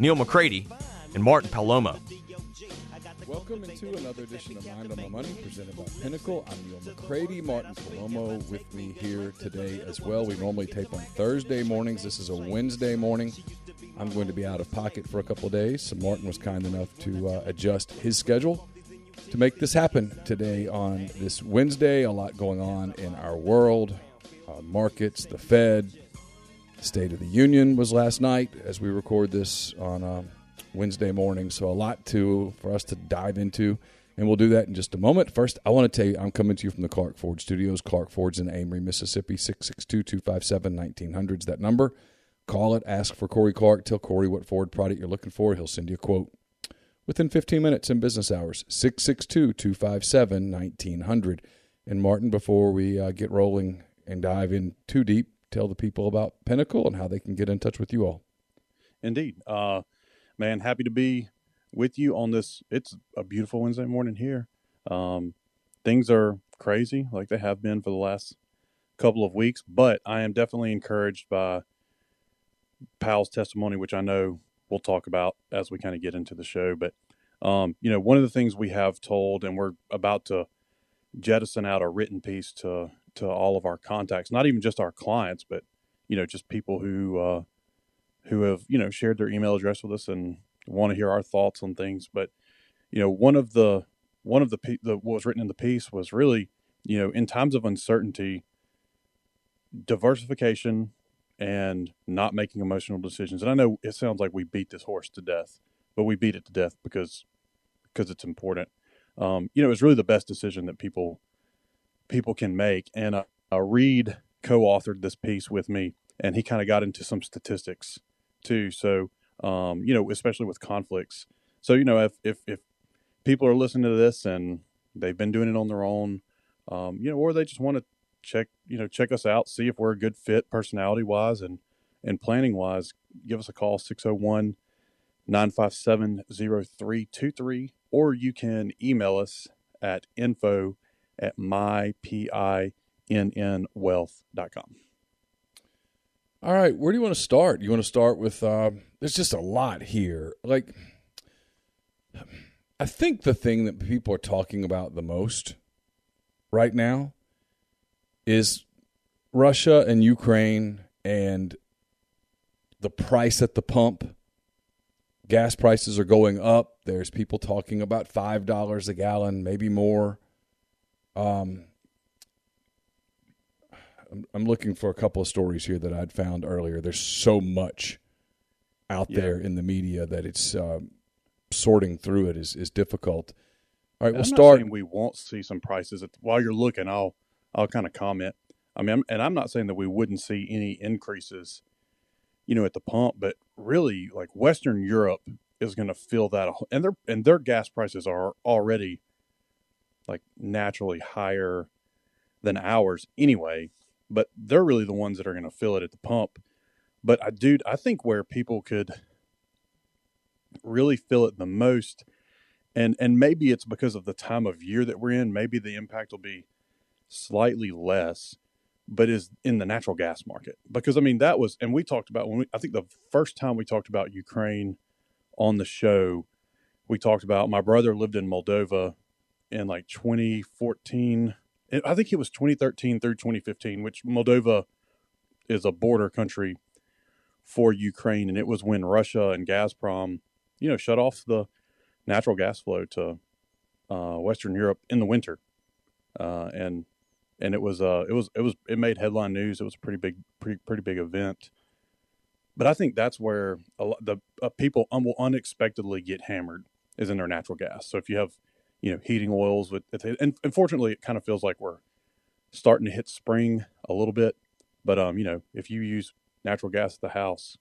Neal McCready and Martin Palomo. Welcome into another edition of Mind on My Money presented by Pinnacle. I'm Neal McCready. Martin Palomo with me here today as well. We normally tape on Thursday mornings. This is a Wednesday morning. I'm going to be out of pocket for a couple days, so Martin was kind enough to uh, adjust his schedule to make this happen today on this Wednesday. A lot going on in our world, uh, markets, the Fed, State of the Union was last night as we record this on uh, Wednesday morning. So a lot to for us to dive into, and we'll do that in just a moment. First, I want to tell you I'm coming to you from the Clark Ford Studios. Clark Ford's in Amory, Mississippi. 662-257-1900 is that number. Call it. Ask for Corey Clark. Tell Corey what Ford product you're looking for. He'll send you a quote within 15 minutes in business hours. 662-257-1900. And Martin, before we uh, get rolling and dive in too deep, tell the people about Pinnacle and how they can get in touch with you all. Indeed. Uh, man, happy to be with you on this. It's a beautiful Wednesday morning here. Um, things are crazy like they have been for the last couple of weeks, but I am definitely encouraged by Powell's testimony, which I know we'll talk about as we kind of get into the show. But, um, you know, one of the things we have told, and we're about to jettison out a written piece to to all of our contacts, not even just our clients, but you know, just people who uh, who have you know shared their email address with us and want to hear our thoughts on things. But you know, one of the one of the, the what was written in the piece was really you know in times of uncertainty, diversification and not making emotional decisions. And I know it sounds like we beat this horse to death, but we beat it to death because because it's important. Um, you know, it's really the best decision that people people can make. And uh, uh, Reed co-authored this piece with me, and he kind of got into some statistics too. So, um, you know, especially with conflicts. So, you know, if, if, if people are listening to this and they've been doing it on their own, um, you know, or they just want to check, you know, check us out, see if we're a good fit personality wise and, and planning wise, give us a call 601 957 0323, or you can email us at info at mypinnwealth.com. All right, where do you want to start? You want to start with? Uh, there's just a lot here. Like, I think the thing that people are talking about the most right now is Russia and Ukraine and the price at the pump. Gas prices are going up. There's people talking about five dollars a gallon, maybe more. Um, I'm, I'm looking for a couple of stories here that I'd found earlier. There's so much out yeah. there in the media that it's uh, sorting through it is, is difficult. All right, we'll start. we won't see some prices at, while you're looking. I'll I'll kind of comment. I mean, and I'm not saying that we wouldn't see any increases, you know, at the pump, but really, like Western Europe is going to feel that, and their and their gas prices are already like naturally higher than ours anyway but they're really the ones that are going to fill it at the pump. But I, dude, I think where people could really feel it the most, and and maybe it's because of the time of year that we're in. Maybe the impact will be slightly less, but is in the natural gas market because I mean that was, and we talked about when we, I think the first time we talked about Ukraine on the show, we talked about my brother lived in Moldova in like 2014 I think it was 2013 through 2015, which Moldova is a border country for Ukraine, and it was when Russia and Gazprom, you know, shut off the natural gas flow to uh, Western Europe in the winter, uh, and and it was uh it was it was it made headline news. It was a pretty big pretty pretty big event. But I think that's where a lot, the uh, people un- will unexpectedly get hammered is in their natural gas. So if you have you know heating oils with and unfortunately it kind of feels like we're starting to hit spring a little bit but um you know if you use natural gas at the house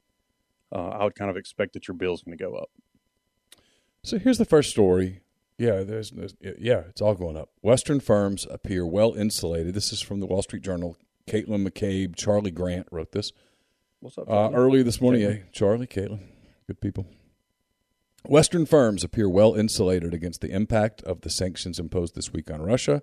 uh, I would kind of expect that your bill's going to go up. So here's the first story. Yeah, there's, there's yeah, it's all going up. Western firms appear well insulated. This is from the Wall Street Journal. Caitlin McCabe, Charley Grant wrote this. What's up? Uh, early this morning, yeah, Charley, Caitlin, good people. Western firms appear well insulated against the impact of the sanctions imposed this week on Russia.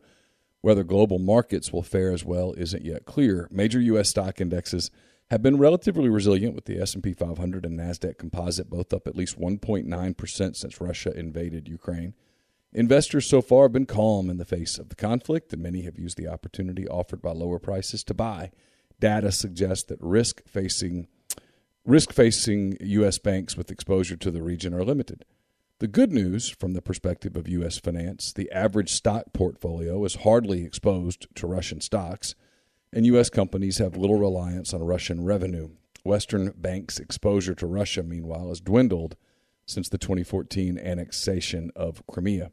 Whether global markets will fare as well isn't yet clear. Major U.S. stock indexes have been relatively resilient, with the S&P 500 and Nasdaq Composite both up at least 1.9 percent since Russia invaded Ukraine. Investors so far have been calm in the face of the conflict, and many have used the opportunity offered by lower prices to buy. Data suggests that risk facing risk facing U.S. banks with exposure to the region are limited. The good news from the perspective of U.S. finance the average stock portfolio is hardly exposed to Russian stocks, and U.S. companies have little reliance on Russian revenue. Western banks' exposure to Russia, meanwhile, has dwindled since the 2014 annexation of Crimea.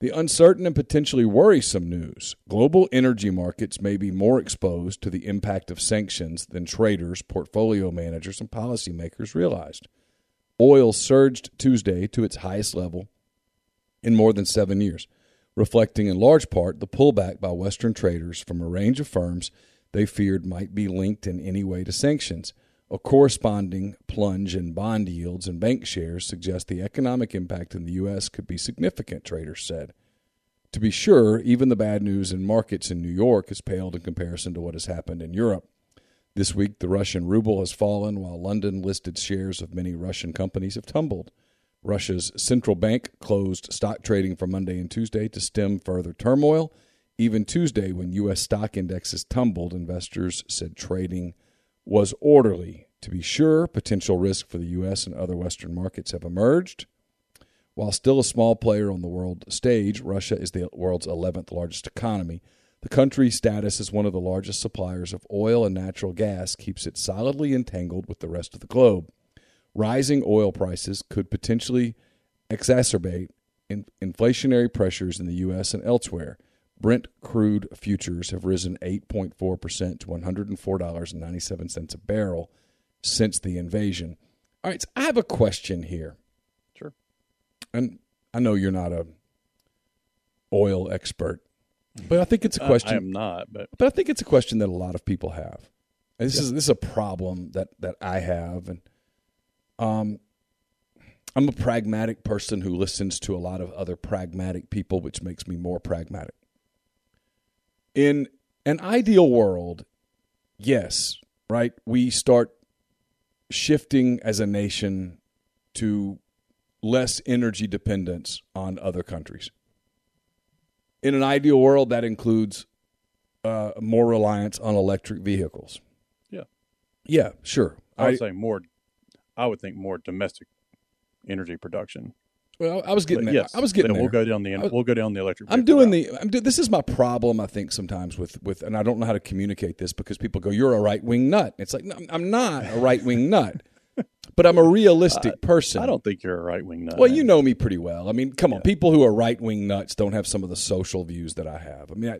The uncertain and potentially worrisome news global energy markets may be more exposed to the impact of sanctions than traders, portfolio managers, and policymakers realized. Oil surged Tuesday to its highest level in more than seven years, reflecting in large part the pullback by Western traders from a range of firms they feared might be linked in any way to sanctions. A corresponding plunge in bond yields and bank shares suggests the economic impact in the U.S. could be significant, traders said. To be sure, even the bad news in markets in New York has paled in comparison to what has happened in Europe. This week, the Russian ruble has fallen, while London listed shares of many Russian companies have tumbled. Russia's central bank closed stock trading for Monday and Tuesday to stem further turmoil. Even Tuesday, when U.S. stock indexes tumbled, investors said trading was orderly. To be sure, potential risk for the U.S. and other Western markets have emerged. While still a small player on the world stage, Russia is the world's 11th largest economy. The country's status as one of the largest suppliers of oil and natural gas keeps it solidly entangled with the rest of the globe. Rising oil prices could potentially exacerbate in- inflationary pressures in the U.S. and elsewhere. Brent crude futures have risen 8.4% to $104.97 a barrel since the invasion. All right, so I have a question here. Sure. And I know you're not a oil expert, but I think it's a question. I, I am not, but but I think it's a question that a lot of people have. And this is this is a problem that that I have, and um, I'm a pragmatic person who listens to a lot of other pragmatic people, which makes me more pragmatic. In an ideal world, yes, right, we start shifting as a nation to less energy dependence on other countries. In an ideal world, that includes uh, more reliance on electric vehicles. Yeah. Yeah, sure. I would say more. I would think more domestic energy production. Well, I was getting But there. yes, I was getting. We'll go down the was- we'll go down the electric. I'm doing route. the. I'm do, this is my problem. I think sometimes with with, and I don't know how to communicate this because people go, "You're a right wing nut." It's like no, I'm not a right wing nut, but I'm a realistic person. I don't think you're a right wing nut. Well, you know me pretty well. I mean, come on, people who are right wing nuts don't have some of the social views that I have. I mean, I,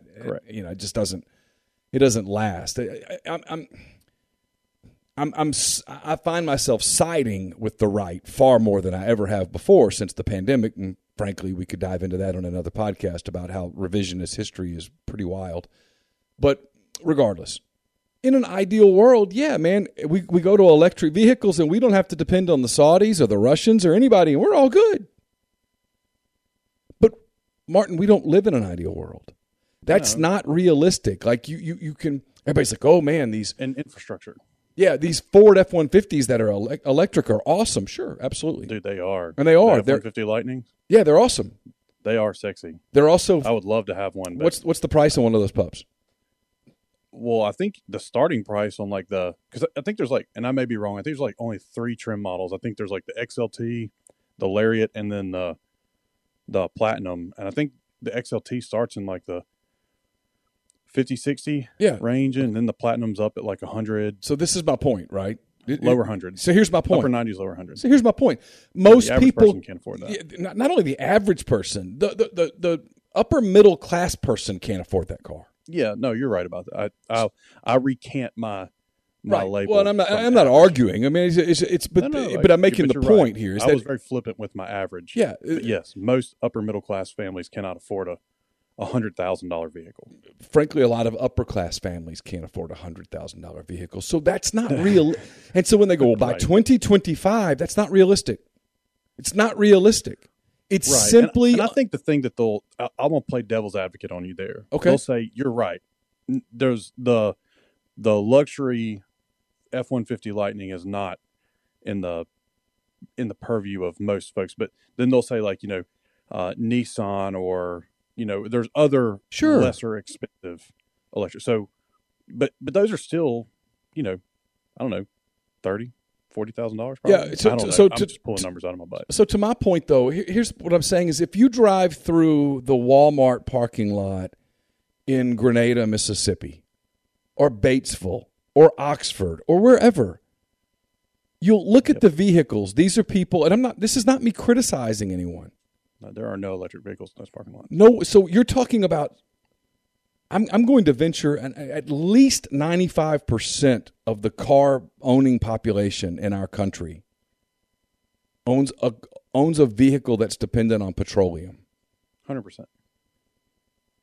you know, it just doesn't. It doesn't last. I, I'm. I'm I'm, I find myself siding with the right far more than I ever have before since the pandemic. And frankly, we could dive into that on another podcast about how revisionist history is pretty wild. But regardless, in an ideal world, yeah, man, we, we go to electric vehicles and we don't have to depend on the Saudis or the Russians or anybody, and we're all good. But Martin, we don't live in an ideal world. That's No. not realistic. Like you, you, you can. Everybody's like, "Oh man, these and infrastructure, yeah, these Ford F one fifties that are ele- electric are awesome. Sure, absolutely. dude. They are, And they are. The They're- F-150 Lightning. Yeah, they're awesome. They are sexy. They're also. I would love to have one. But, what's what's the price on one of those pups? well, I think the starting price on like the because I think there's like, and I may be wrong. I think there's like only three trim models. I think there's like the XLT, the Lariat, and then the the Platinum. And I think the XLT starts in like the 50, 60 Yeah. range, and then the Platinum's up at like 100, So this is my point, right? It- lower hundred. So here's my point. upper 90s, lower hundred. So here's my point. Most people person can't afford that. Not, not only the average person, the, the the the upper middle class person can't afford that car. Yeah, no, you're right about that. I I, I recant my my right. label. Well, and I'm not. I'm not arguing. I mean, it's, it's, it's but No, no, but I'm making but the you're right. point here is I was very flippant with my average. yeah, But uh, yes, most upper middle class families cannot afford a a hundred thousand dollar vehicle. frankly, a lot of upper class families can't afford a hundred thousand dollar vehicle, so that's not real. and so when they go, well, by Right. twenty twenty five, that's not realistic. It's not realistic. It's Right. Simply and, I think the thing that they'll I, I'm gonna play devil's advocate on you there. Okay. They'll say you're right. There's the the luxury F one fifty Lightning is not in the in the purview of most folks, but then they'll say like you know uh, Nissan or you know there's other Sure. lesser expensive electric. So, but but those are still you know I don't know thirty forty thousand dollars. Yeah, so- I don't know. so I'm to- just pulling numbers out of my butt. So to my point, though, here's what I'm saying: is if you drive through the Walmart parking lot in Grenada, Mississippi, or Batesville, or Oxford, or wherever, you'll look at the vehicles. These are people, and I'm not. This is not me criticizing anyone. There are no electric vehicles in this parking lot. No, so you're talking about. I'm I'm going to venture an, at least 95 percent of the car owning population in our country owns a owns a vehicle that's dependent on petroleum. Hundred percent.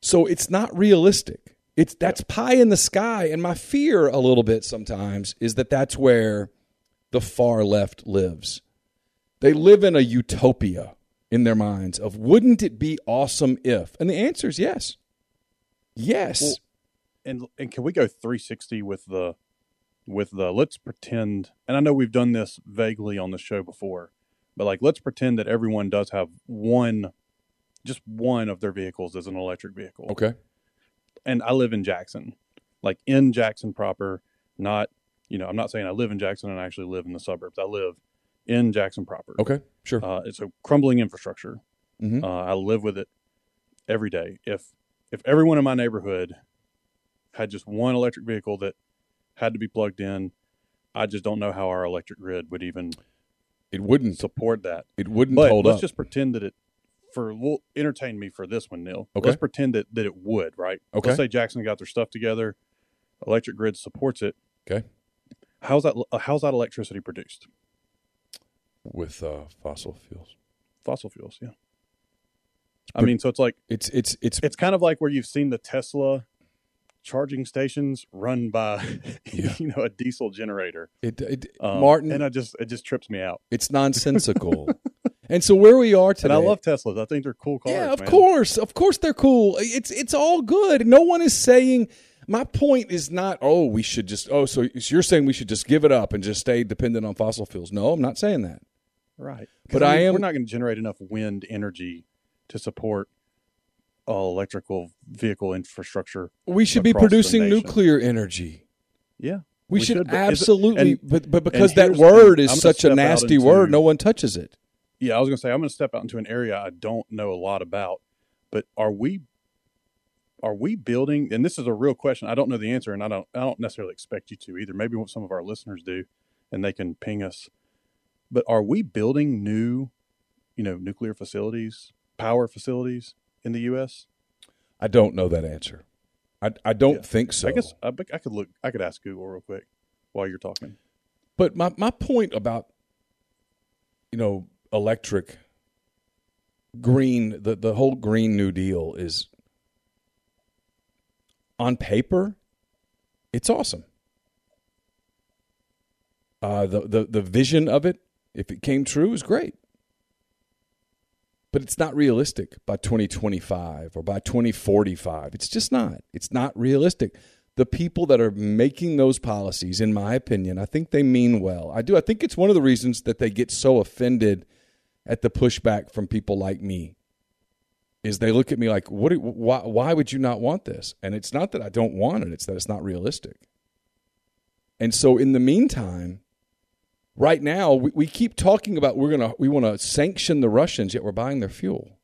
So it's not realistic. It's that's pie in the sky, and my fear a little bit sometimes is that that's where the far left lives. They live in a utopia in their minds of wouldn't it be awesome if? And the answer is yes. Yes. Well, and and can we go 360 with the with the let's pretend and I know we've done this vaguely on the show before, but like let's pretend that everyone does have one just one of their vehicles as an electric vehicle. okay. And I live in Jackson. Like in Jackson proper, not you know, I'm not saying I live in Jackson and I actually live in the suburbs. I live in Jackson proper. Okay. Sure. Uh, it's a crumbling infrastructure. Mhm. Uh, I live with it every day. If if everyone in my neighborhood had just one electric vehicle that had to be plugged in, I just don't know how our electric grid would even it wouldn't. support that. It wouldn't But hold let's up. just pretend that it for we'll entertain me for this one, Neal. Okay. Let's pretend that, that it would, right? Okay. Let's say Jackson got their stuff together, electric grid supports it. okay. How's that how's that electricity produced? With uh, fossil fuels, Fossil fuels, yeah. I But- mean, so it's like it's it's it's it's kind of like where you've seen the Tesla charging stations run by Yeah. you know a diesel generator. it, it Um, Martin. and I just it just trips me out. it's nonsensical. and so where we are today, And I love Teslas. I think they're cool cars. Yeah, of man. course, of course they're cool. It's it's all good. No one is saying. My point is not. Oh, we should just. Oh, so you're saying we should just give it up and just stay dependent on fossil fuels? No, I'm not saying that. Right. But I mean, am- We're not going to generate enough wind energy to support all electrical vehicle infrastructure. We should be producing nuclear energy. Yeah. We, We should, should, is it- absolutely, and- but but because that word is such a nasty into- word, no one touches it. Yeah, I was going to say I'm going to step out into an area I don't know a lot about, but are we are we building and this is a real question. I don't know the answer and I don't I don't necessarily expect you to either. Maybe what some of our listeners do and they can ping us. But are we building new, you know, nuclear facilities, power facilities in the US? I don't know that answer. I I don't Yeah. think so. I guess I, I could look I could ask Google real quick while you're talking. But my, my point about you know electric green the, the whole green new deal is on paper it's awesome. Uh, the, the the vision of it, if it came true, it was great. But it's not realistic by 2025 or by 2045. It's just not. It's not realistic the people that are making those policies, in my opinion, I think they mean well. I do. I think it's one of the reasons that they get so offended at the pushback from people like me. Is they look at me like, "What? Why? Why would you not want this?" And it's not that I don't want it; it's that it's not realistic. And so, in the meantime, right now, we, we keep talking about we're gonna we want to sanction the Russians, yet we're buying their fuel.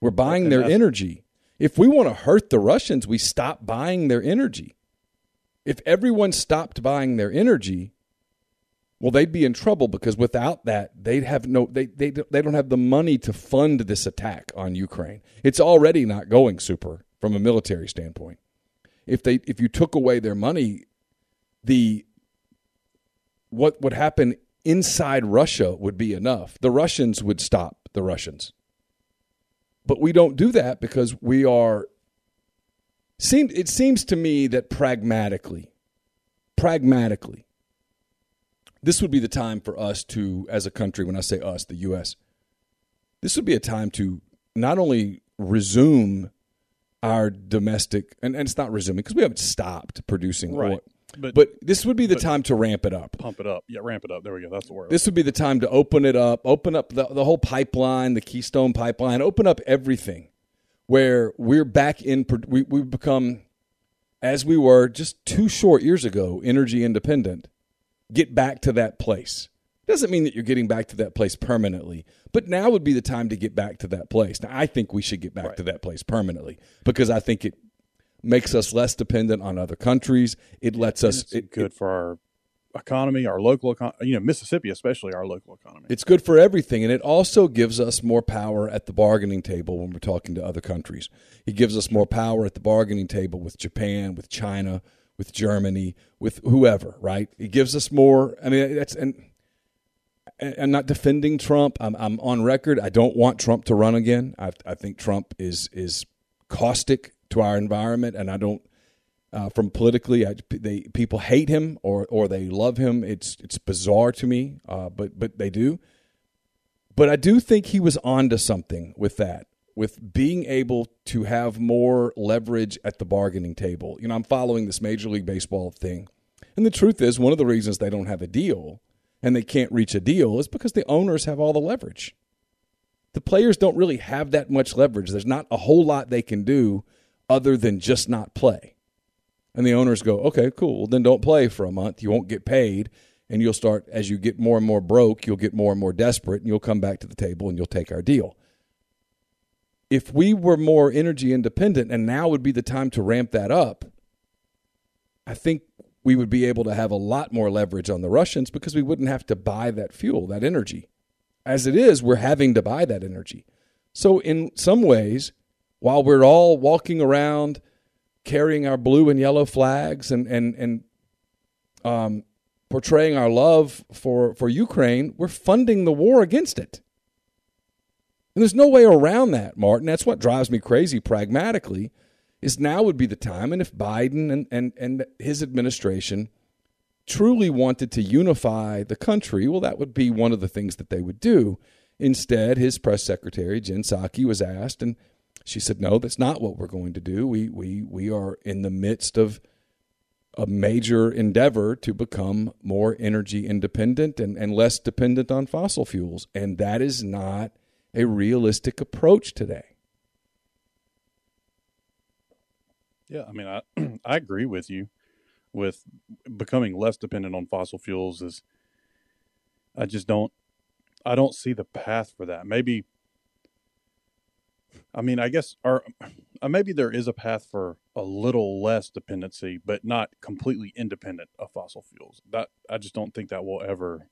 We're buying their energy. If we want to hurt the Russians, we stop buying their energy. If everyone stopped buying their energy, well, they'd be in trouble because without that, they'd have no they they they don't have the money to fund this attack on Ukraine. It's already not going super from a military standpoint. If they if you took away their money, the what would happen inside Russia would be enough. The Russians would stop the Russians. But we don't do that because we are seem it seems to me that pragmatically pragmatically this would be the time for us to as a country when I say us the US this would be a time to not only resume our domestic and, and it's not resuming because we haven't stopped producing Right. oil. But, But this would be the time to ramp it up. pump it up. Yeah, ramp it up. There we go. That's the word. This would be the time to open it up, open up the, the whole pipeline, the Keystone pipeline, open up everything where we're back in, we, we've become, as we were just two short years ago, energy independent. Get back to that place. Doesn't mean that you're getting back to that place permanently, but now would be the time to get back to that place. Now, I think we should get back Right. to that place permanently because I think it makes us less dependent on other countries. It lets us. it's It, good for our economy, our local economy. You know, Mississippi, especially our local economy. It's good for everything, and it also gives us more power at the bargaining table when we're talking to other countries. It gives us more power at the bargaining table with Japan, with China, with Germany, with whoever. Right? It gives us more. I mean, that's and. and I'm not defending Trump. I'm, I'm on record. I don't want Trump to run again. I, I think Trump is is caustic to our environment, and I don't. Uh, from politically, I, they people hate him or or they love him. It's it's bizarre to me, uh, but but they do. But I do think he was onto something with that, with being able to have more leverage at the bargaining table. You know, I'm following this Major League Baseball thing, and the truth is, one of the reasons they don't have a deal and they can't reach a deal is because the owners have all the leverage. The players don't really have that much leverage. There's not a whole lot they can do other than just not play. And the owners go, okay, cool. Well, then don't play for a month. You won't get paid. And you'll start, as you get more and more broke, you'll get more and more desperate, and you'll come back to the table and you'll take our deal. If we were more energy independent, and now would be the time to ramp that up, I think we would be able to have a lot more leverage on the Russians because we wouldn't have to buy that fuel, that energy. As it is, we're having to buy that energy. So, in some ways, while we're all walking around carrying our blue and yellow flags and and and um, portraying our love for for Ukraine, we're funding the war against it. And there's no way around that, Martin. That's what drives me crazy pragmatically. Is now would be the time, and if Biden and, and, and his administration truly wanted to unify the country, well, that would be one of the things that they would do. Instead, his press secretary, Jen Psaki, was asked, and she said, "No, that's not what we're going to do. We we we are in the midst of a major endeavor to become more energy independent and, and less dependent on fossil fuels, and that is not a realistic approach today." Yeah, I mean, I I agree with you. With becoming less dependent on fossil fuels is, I just don't, I don't see the path for that. Maybe, I mean, I guess, or uh, maybe there is a path for a little less dependency, but not completely independent of fossil fuels. That I just don't think that will ever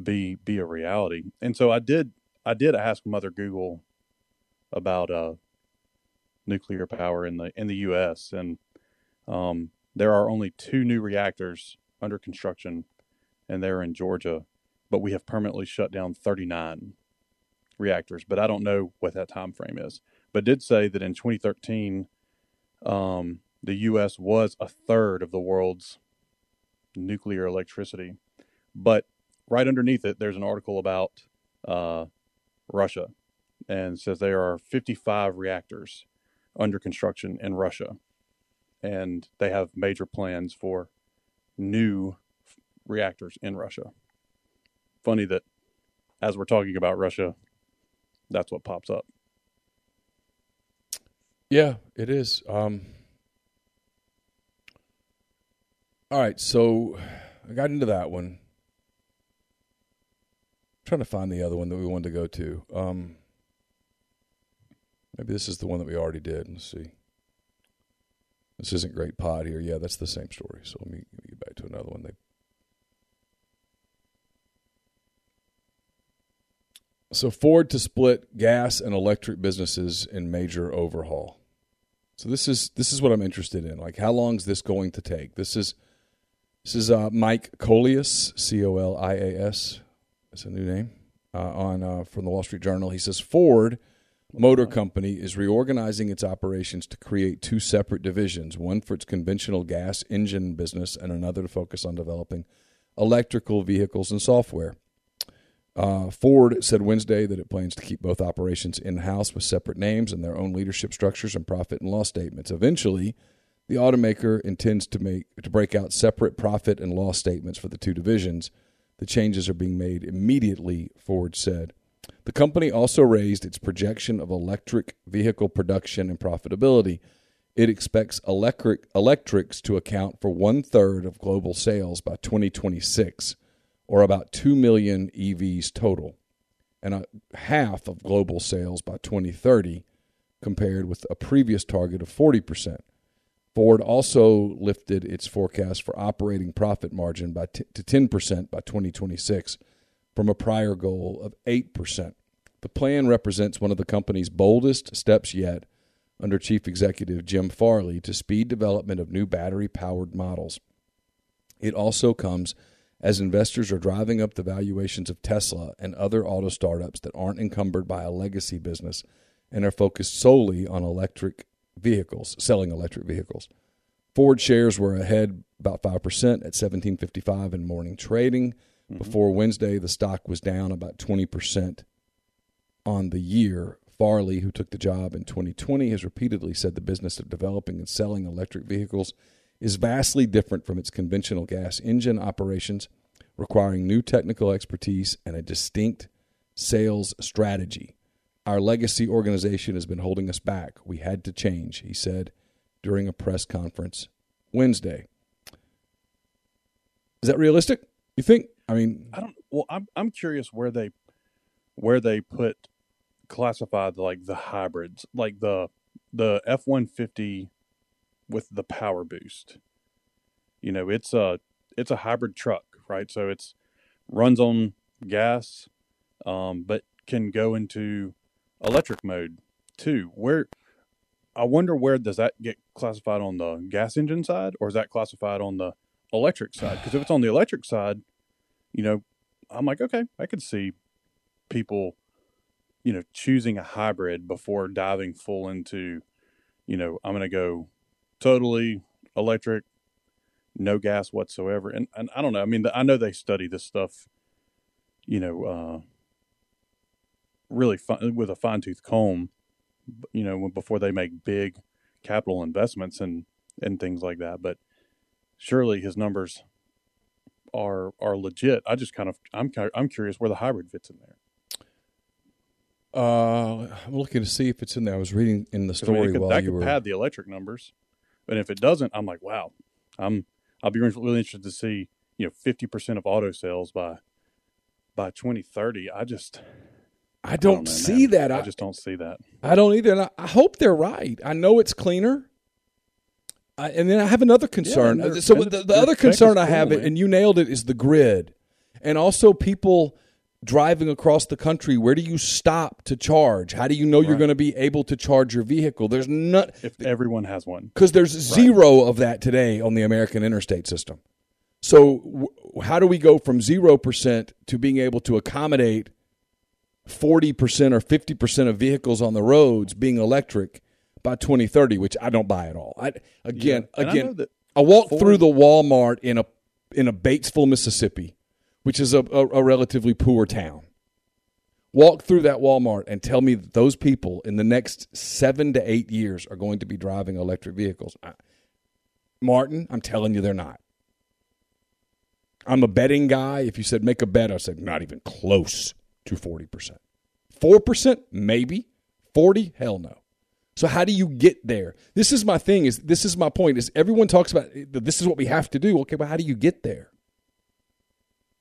be be a reality. And so I did, I did ask Mother Google about uh nuclear power in the in the U.S. and um, there are only two new reactors under construction, and they're in Georgia. But we have permanently shut down 39 reactors. But I don't know what that time frame is. But did say that in 2013, um, the U.S. was a third of the world's nuclear electricity. But right underneath it, there's an article about uh, Russia, and says there are 55 reactors under construction in Russia, and they have major plans for new reactors in Russia. Funny that as we're talking about Russia, that's what pops up. Yeah, it is. Um, all right, so I got into that one. trying to find the other one that we wanted to go to. Um, maybe this is the one that we already did. Let's see. This isn't great pod here. Yeah, that's the same story. So let me, let me get back to another one. They So Ford to split gas and electric businesses in major overhaul. So this is this is what I'm interested in. Like how long is this going to take? This is This is uh, Mike Colias, C O L I A S. That's a new name uh, on uh, from the Wall Street Journal. He says Ford Motor Company is reorganizing its operations to create two separate divisions: one for its conventional gas engine business, and another to focus on developing electrical vehicles and software. Uh, Ford said Wednesday that it plans to keep both operations in house with separate names and their own leadership structures and profit and loss statements. Eventually, the automaker intends to make to break out separate profit and loss statements for the two divisions. The changes are being made immediately, Ford said. The company also raised its projection of electric vehicle production and profitability. It expects electric electrics to account for one third of global sales by 2026, or about 2 million EVs total, and a half of global sales by 2030, compared with a previous target of 40%. Ford also lifted its forecast for operating profit margin by t- to 10% by 2026 from a prior goal of 8%. The plan represents one of the company's boldest steps yet under Chief Executive Jim Farley to speed development of new battery powered models. It also comes as investors are driving up the valuations of Tesla and other auto startups that aren't encumbered by a legacy business and are focused solely on electric vehicles, selling electric vehicles. Ford shares were ahead about 5% at 1755 in morning trading. Mm-hmm. Before Wednesday, the stock was down about 20% on the year. Farley, who took the job in 2020, has repeatedly said the business of developing and selling electric vehicles is vastly different from its conventional gas engine operations, requiring new technical expertise and a distinct sales strategy. Our legacy organization has been holding us back. We had to change, he said during a press conference Wednesday. Is that realistic? You think? I mean, I don't. Well, I'm I'm curious where they where they put classified like the hybrids, like the the F one fifty with the power boost. You know, it's a it's a hybrid truck, right? So it's runs on gas, um, but can go into electric mode too. Where I wonder where does that get classified on the gas engine side, or is that classified on the electric side? Because if it's on the electric side, you know, I'm like, okay, I could see people, you know, choosing a hybrid before diving full into, you know, I'm going to go totally electric, no gas whatsoever. And and I don't know. I mean, I know they study this stuff, you know, uh, really fun, with a fine tooth comb, you know, before they make big capital investments and and things like that. But surely his numbers are are legit. I just kind of I'm I'm curious where the hybrid fits in there. Uh, I'm looking to see if it's in there. I was reading in the story I mean, could, while that you could were pad the electric numbers, but if it doesn't, I'm like, wow, I'm I'll be really interested to see you know 50 percent of auto sales by by 2030. I just I don't, I don't know, see man. that. I, I, just don't see that. I don't either. And I, I hope they're right. I know it's cleaner. I, and then I have another concern. Yeah, so the, the other concern I have, and you nailed it, is the grid, and also people driving across the country. Where do you stop to charge? How do you know right. you're going to be able to charge your vehicle? There's not if everyone has one because there's zero of that today on the American interstate system. So w- how do we go from zero percent to being able to accommodate? 40% or 50% of vehicles on the roads being electric by 2030, which I don't buy at all. I, again, yeah. again, I, I walked Ford, through the Walmart in a in a Batesville, Mississippi, which is a, a, a relatively poor town. Walk through that Walmart and tell me that those people in the next seven to eight years are going to be driving electric vehicles. I, Martin, I'm telling you, they're not. I'm a betting guy. If you said make a bet, I said not even close to 40%. 4%? Maybe. 40? Hell no. So how do you get there? This is my thing is this is my point is everyone talks about this is what we have to do. Okay, but how do you get there?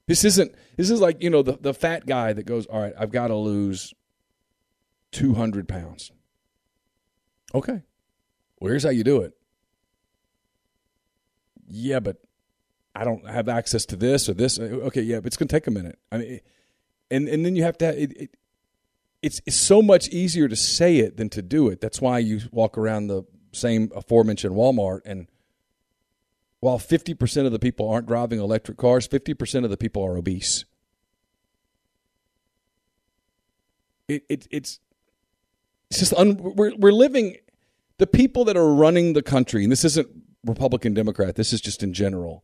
This isn't this is like, you know, the, the fat guy that goes, All right, I've got to lose two hundred pounds. Okay. Well, here's how you do it. Yeah, but I don't have access to this or this. Okay, yeah, but it's gonna take a minute. I mean and and then you have to have, it, it, it's it's so much easier to say it than to do it. That's why you walk around the same aforementioned Walmart and while 50% of the people aren't driving electric cars, 50% of the people are obese. It, it, it's, it's just, un, we're, we're living, the people that are running the country, and this isn't Republican, Democrat, this is just in general.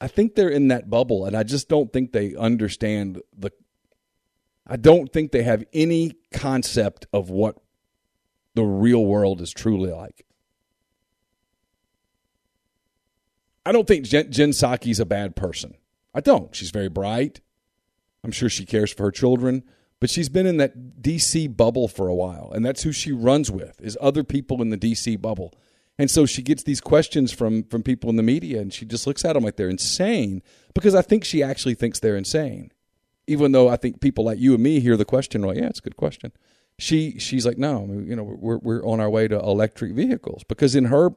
I think they're in that bubble, and I just don't think they understand the. I don't think they have any concept of what the real world is truly like. I don't think Jen, Jen Psaki's a bad person. I don't. She's very bright. I'm sure she cares for her children, but she's been in that DC bubble for a while, and that's who she runs with is other people in the DC bubble. And so she gets these questions from from people in the media, and she just looks at them like they're insane because I think she actually thinks they're insane, even though I think people like you and me hear the question like, yeah, it's a good question. She she's like, no, you know, we're we're on our way to electric vehicles because in her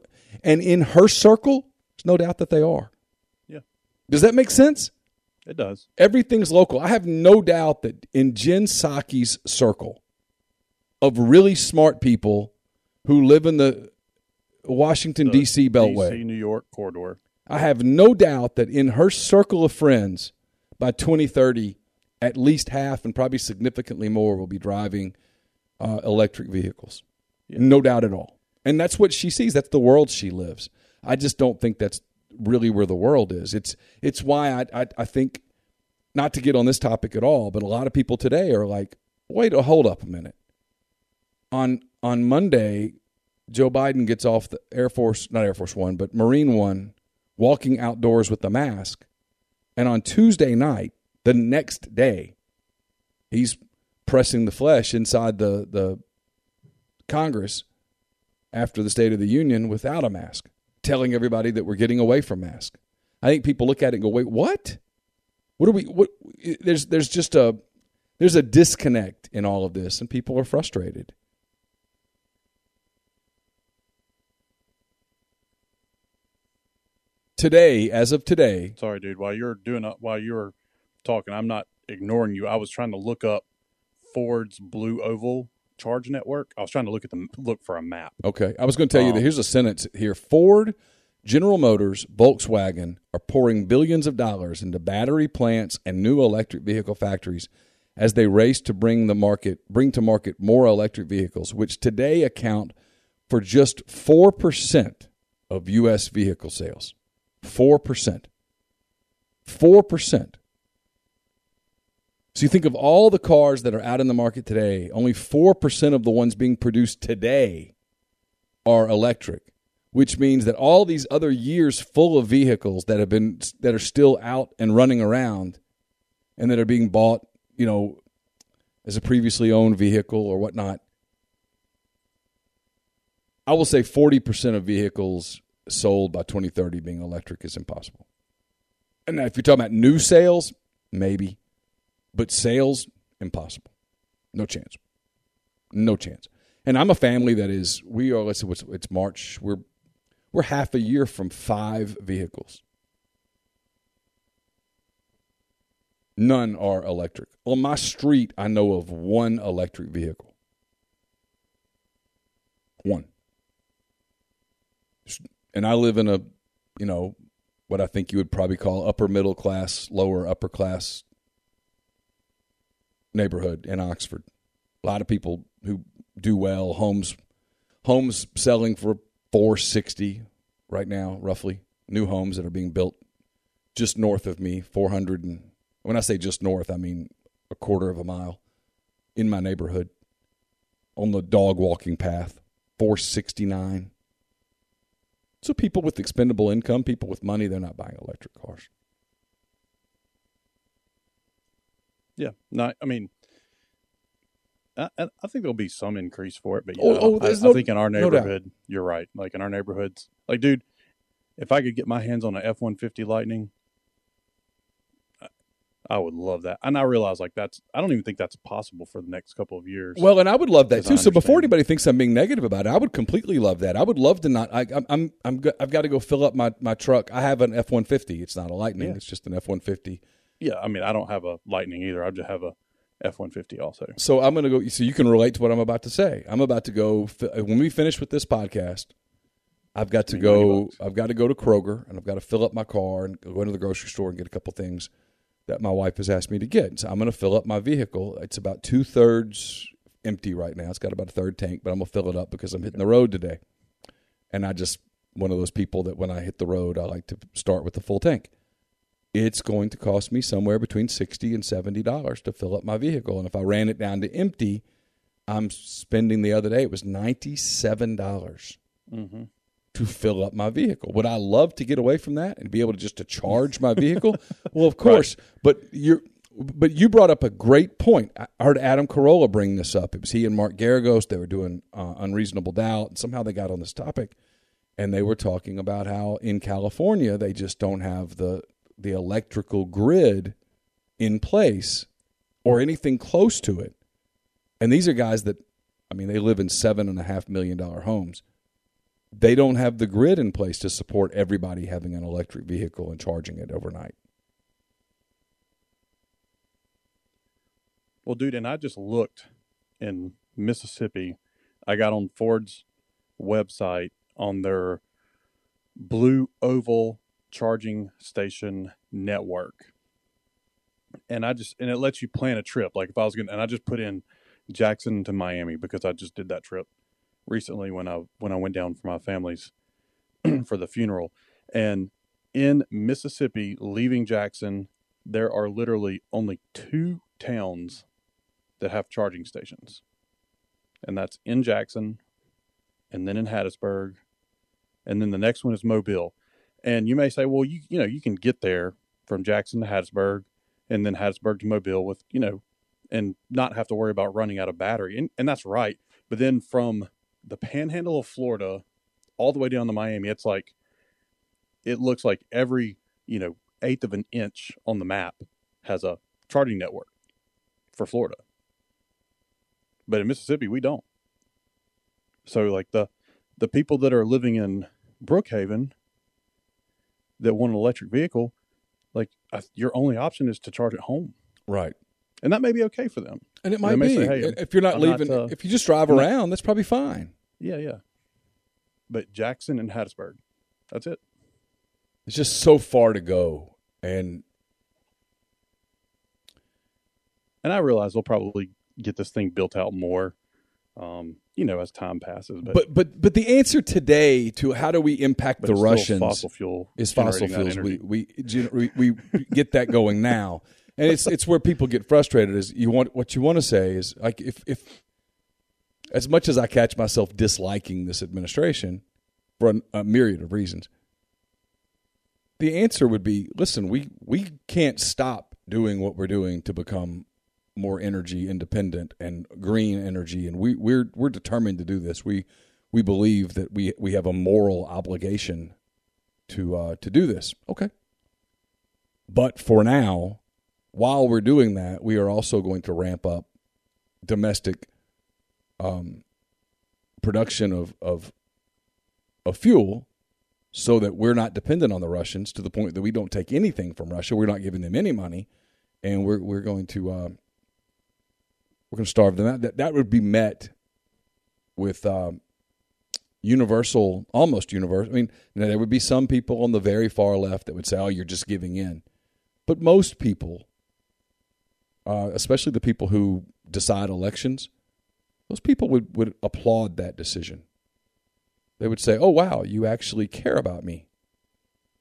and in her circle, there's no doubt that they are. Yeah. Does that make sense? It does. Everything's local. I have no doubt that in Jen Psaki's circle of really smart people who live in the Washington, The D.C. Beltway. DC, New York corridor. I have no doubt that in her circle of friends, by 2030, at least half and probably significantly more will be driving uh, electric vehicles. Yeah. No doubt at all. And that's what she sees. That's the world she lives. I just don't think that's really where the world is. It's it's why I I, I think not to get on this topic at all, but a lot of people today are like, wait, a hold up a minute. On on Monday, Joe Biden gets off the Air Force, not Air Force One, but Marine One, walking outdoors with the mask. And on Tuesday night, the next day, he's pressing the flesh inside the, the Congress after the State of the Union without a mask, telling everybody that we're getting away from masks. I think people look at it and go, wait, what? What are we what there's there's just a there's a disconnect in all of this and people are frustrated. Today, as of today, Sorry, dude. While you're doing while you're talking, I'm not ignoring you. I was trying to look up Ford's Blue Oval charge network. I was trying to look at the look for a map. Okay. I was going to tell you that Um, here's a sentence here. Ford, General Motors, Volkswagen are pouring billions of dollars into battery plants and new electric vehicle factories as they race to bring the market bring to market more electric vehicles, which today account for just 4% of US vehicle sales. 4%. 4%. So you think of all the cars that are out in the market today, only 4% of the ones being produced today are electric, which means that all these other years full of vehicles that have been that are still out and running around and that are being bought, you know, as a previously owned vehicle or whatnot. I will say 40% of vehicles sold by 2030 being electric is impossible. And now if you're talking about new sales, maybe. But sales, impossible. No chance. No chance. And I'm a family that is we are let's see it's March. We're we're half a year from five vehicles. None are electric. On my street, I know of one electric vehicle. One. And I live in a, you know, what I think you would probably call upper middle class, lower upper class neighborhood in Oxford. A lot of people who do well, homes homes selling for 460 right now roughly. New homes that are being built just north of me, 400 and when I say just north, I mean a quarter of a mile in my neighborhood on the dog walking path, 469. So people with expendable income, people with money, they're not buying electric cars. Yeah, no, I mean, I, I think there'll be some increase for it, but you Oh, oh, I, there's I think in our no neighborhood, you're right. Like in our neighborhoods, like dude, if I could get my hands on an F one fifty Lightning, I- would love that. And I realize like that's I don't even think that's possible for the next couple of years. Well, and I would love that too. So before anybody thinks I'm being negative about it, I would completely love that. I would love to not. I, I'm, I'm, I'm, I've got to go fill up my my truck. I have an F one fifty. It's not a Lightning. Yeah. It's just an F one fifty. Yeah, I mean, I don't have a Lightning either. I just have a F one fifty also. So I'm going to go. So you can relate to what I'm about to say. I'm about to go when we finish with this podcast. I've got to I mean, 90 go. I've got to go to Kroger and I've got to fill up my car and go into the grocery store and get a couple things that my wife has asked me to get. So I'm going to fill up my vehicle. It's about two thirds empty right now. It's got about a third tank, but I'm going to fill it up because I'm hitting the road today. And I just one of those people that when I hit the road, I like to start with the full tank. It's going to cost me somewhere between sixty and seventy dollars to fill up my vehicle, and if I ran it down to empty, I'm spending the other day it was ninety seven dollars Mm-hmm. to fill up my vehicle. Would I love to get away from that and be able to just to charge my vehicle? well, of course, but you but you brought up a great point. I heard Adam Carolla bring this up. It was he and Mark Geragos. They were doing uh, unreasonable doubt, and somehow they got on this topic, and they were talking about how in California they just don't have the the electrical grid in place or anything close to it. And these are guys that, I mean, they live in seven and a half million dollar homes they don't have the grid in place to support everybody having an electric vehicle and charging it overnight. Well, dude, and I just looked in Mississippi. I got on Ford's website on their Blue Oval charging station network. And I just and it lets you plan a trip. Like if I was to and I just put in Jackson to Miami because I just did that trip recently when I when I went down for my family's for the funeral. And in Mississippi, leaving Jackson, there are literally only two towns that have charging stations. And that's in Jackson and then in Hattiesburg. And then the next one is Mobile. And you may say, well, you you know, you can get there from Jackson to Hattiesburg and then Hattiesburg to Mobile with, you know, and not have to worry about running out of battery. And and that's right. But then from the panhandle of Florida all the way down to Miami, it's like it looks like every, you know, eighth of an inch on the map has a charting network for Florida. But in Mississippi, we don't. So like the the people that are living in Brookhaven that want an electric vehicle, like I, your only option is to charge at home, Right. and that may be okay for them. And it might may be. say, "Hey, if you're not I'm not, leaving, uh, if you just drive I'm not- around, that's probably fine. Yeah, yeah. But Jackson and Hattiesburg, that's it. It's just so far to go. And And I realize they'll probably get this thing built out more, um, you know, as time passes. But, but but but the answer today to how do we impact the Russians fossil fuel is fossil fuels. We, we we we get that going now, and it's it's where people get frustrated. Is you want what you want to say is like if if as much as I catch myself disliking this administration for a, a myriad of reasons, the answer would be: listen, we we can't stop doing what we're doing to become more energy independent and green energy, and we we're we're determined to do this. We we believe that we we have a moral obligation to uh, to do this. Okay. But for now, while we're doing that, we are also going to ramp up domestic um, production of, of of fuel so that we're not dependent on the Russians to the point that we don't take anything from Russia. We're not giving them any money, and we're we're going to uh, we're going to starve them out. That that would be met with um, universal, almost universal. I mean, you know, there would be some people on the very far left that would say, "Oh, you're just giving in," but most people, uh, especially the people who decide elections, those people would would applaud that decision. They would say, "Oh, wow, you actually care about me.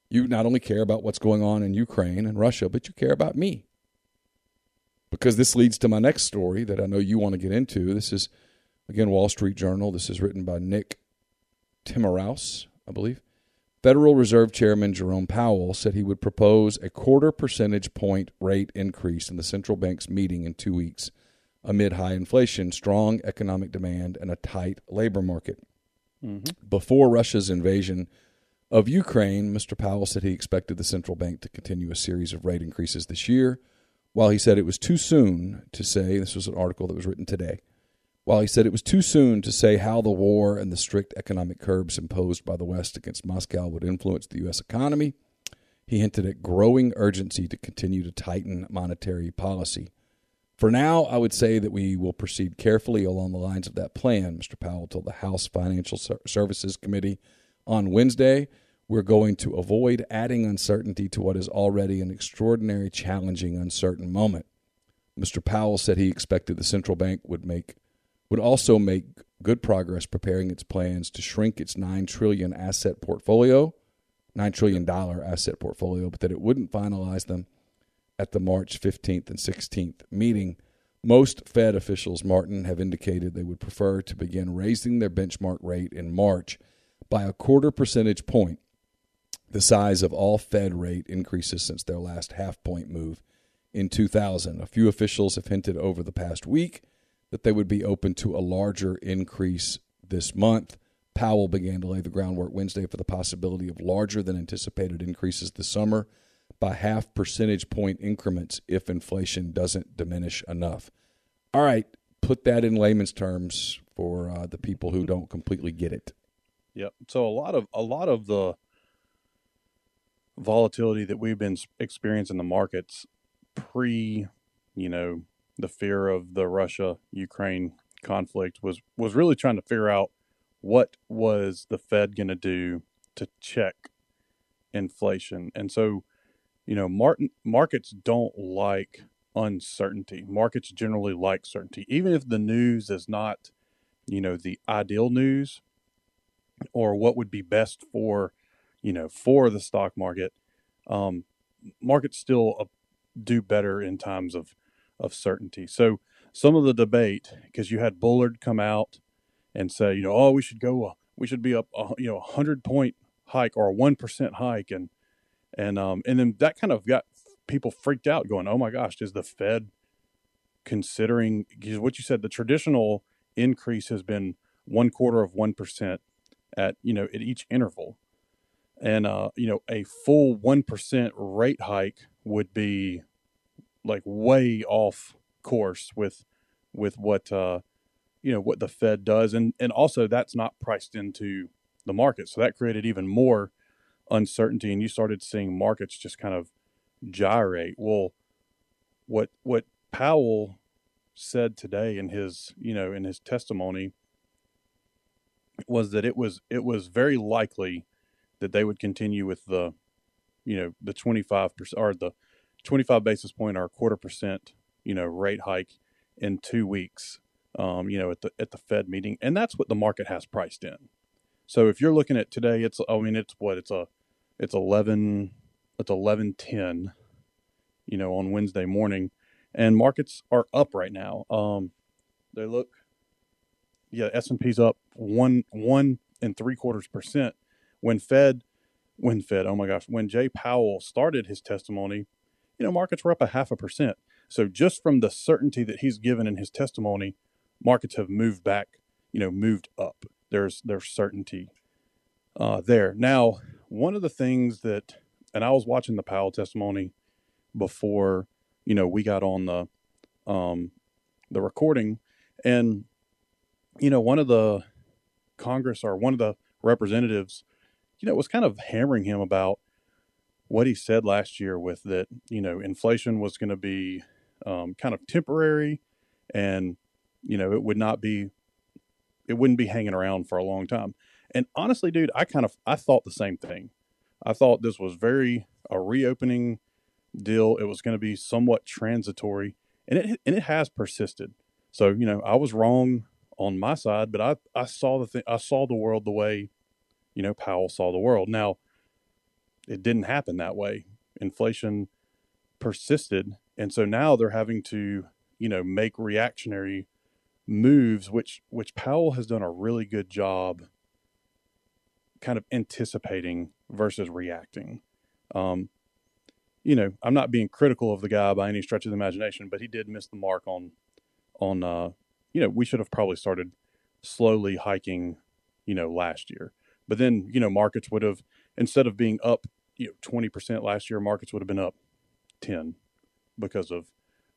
You not only care about what's going on in Ukraine and Russia, but you care about me." Because this leads to my next story that I know you want to get into. This is again Wall Street Journal. This is written by Nick Timiraus, I believe. Federal Reserve Chairman Jerome Powell said he would propose a quarter percentage point rate increase in the central bank's meeting in two weeks amid high inflation, strong economic demand, and a tight labor market. Mm-hmm. Before Russia's invasion of Ukraine, Mr. Powell said he expected the central bank to continue a series of rate increases this year, while he said it was too soon to say, this was an article that was written today, while he said it was too soon to say how the war and the strict economic curbs imposed by the West against Moscow would influence the U.S. economy, he hinted at growing urgency to continue to tighten monetary policy. For now, I would say that we will proceed carefully along the lines of that plan, Mr. Powell told the House Financial Services Committee On Wednesday, we're going to avoid adding uncertainty to what is already an extraordinary, challenging, uncertain moment. Mr. Powell said he expected the central bank would make would also make good progress preparing its plans to shrink its 9 trillion asset portfolio, 9 trillion dollar asset portfolio, but that it wouldn't finalize them at the March 15th and 16th meeting. Most Fed officials, Martin, have indicated they would prefer to begin raising their benchmark rate in March by a quarter percentage point, the size of all Fed rate increases since their last half point move in 2000. A few officials have hinted over the past week that they would be open to a larger increase this month. Powell began to lay the groundwork Wednesday for the possibility of larger than anticipated increases this summer by half percentage point increments if inflation doesn't diminish enough. All right, put that in layman's terms for uh, the people who don't completely get it. Yep. So a lot of a lot of the volatility that we've been experiencing in the markets pre, you know, the fear of the Russia Ukraine conflict was was really trying to figure out what was the Fed going to do to check inflation. And so, you know, Martin, markets don't like uncertainty. Markets generally like certainty, even if the news is not, you know, the ideal news or what would be best for, you know, for the stock market. Um, markets still uh, do better in times of of certainty. So some of the debate, because you had Bullard come out and say, you know, oh, we should go, uh, we should be up, uh, you know, a hundred point hike or a one percent hike, and and um and then that kind of got people freaked out, going, oh my gosh, is the Fed considering? Because what you said, the traditional increase has been one quarter of one percent at you know at each interval, and uh, you know a full one percent rate hike would be like way off course with with what uh, you know what the Fed does, and and also that's not priced into the market, so that created even more uncertainty, and you started seeing markets just kind of gyrate. Well, what what Powell said today in his you know in his testimony was that it was it was very likely that they would continue with the you know the 25% or the 25 basis point or quarter percent, you know, rate hike in two weeks, um, you know, at the at the Fed meeting, and that's what the market has priced in. So if you're looking at today, it's I mean it's what it's a it's 11 it's 11:10, you know, on Wednesday morning, and markets are up right now. Um, they look, yeah, S and P's up one one and three quarters percent. When Fed, when Fed, oh my gosh, when Jay Powell started his testimony, you know, markets were up a half a percent. So just from the certainty that he's given in his testimony, markets have moved back, you know, moved up. There's there's certainty uh, there. Now, one of the things that, and I was watching the Powell testimony before, you know, we got on the um, the recording, and you know, one of the Congress or one of the representatives, you know, it was kind of hammering him about what he said last year with that, you know, inflation was going to be um, kind of temporary and, you know, it would not be, it wouldn't be hanging around for a long time. And honestly, dude, I kind of, I thought the same thing. I thought this was very a reopening deal. It was going to be somewhat transitory and it, and it has persisted. So, you know, I was wrong on my side, but I, I saw the thing, I saw the world the way, you know, Powell saw the world. Now, it didn't happen that way. Inflation persisted, and so now they're having to, you know, make reactionary moves, which which Powell has done a really good job, kind of anticipating versus reacting. Um, you know, I'm not being critical of the guy by any stretch of the imagination, but he did miss the mark on on uh, you know, we should have probably started slowly hiking, you know, last year. But then, you know, markets would have instead of being up you know twenty percent last year, markets would have been up ten because of